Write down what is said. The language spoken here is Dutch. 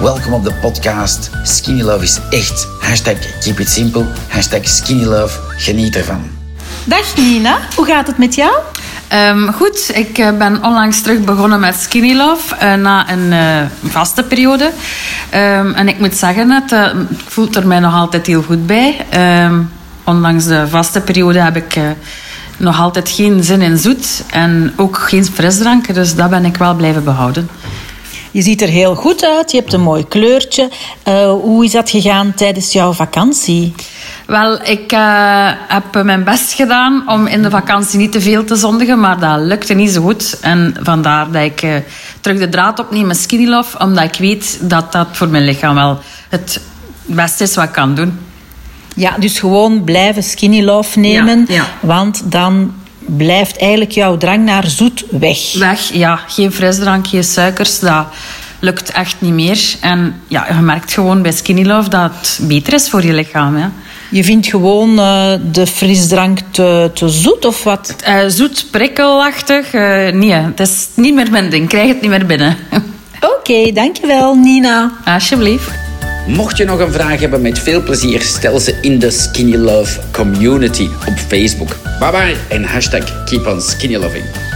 Welkom op de podcast. Skinny Love is echt. Hashtag keep it simple. Hashtag Skinny Love. Geniet ervan. Dag Nina, hoe gaat het met jou? Um, goed, ik uh, ben onlangs terug begonnen met Skinny Love uh, na een uh, vaste periode. Um, en ik moet zeggen, het voelt er mij nog altijd heel goed bij. Um, ondanks de vaste periode heb ik nog altijd geen zin in zoet en ook geen frisdranken, dus dat ben ik wel blijven behouden. Je ziet er heel goed uit, je hebt een mooi kleurtje. Uh, hoe is dat gegaan tijdens jouw vakantie? Wel, ik uh, heb mijn best gedaan om in de vakantie niet te veel te zondigen, maar dat lukte niet zo goed. En vandaar dat ik uh, terug de draad opneem met Skinny Love, omdat ik weet dat dat voor mijn lichaam wel het beste is wat ik kan doen. Ja, dus gewoon blijven Skinny Love nemen, ja, ja. want dan blijft eigenlijk jouw drang naar zoet weg. Weg, ja. Geen frisdrank, geen suikers, dat lukt echt niet meer. En ja, je merkt gewoon bij Skinny Love dat het beter is voor je lichaam. Hè. Je vindt gewoon uh, de frisdrank te, te zoet of wat? Uh, zoet, prikkelachtig. Uh, nee, het is niet meer mijn ding. Ik krijg het niet meer binnen. Oké, okay, dankjewel Nina. Alsjeblieft. Mocht je nog een vraag hebben, met veel plezier stel ze in de Skinny Love community op Facebook. Bye bye en hashtag keep on skinny loving.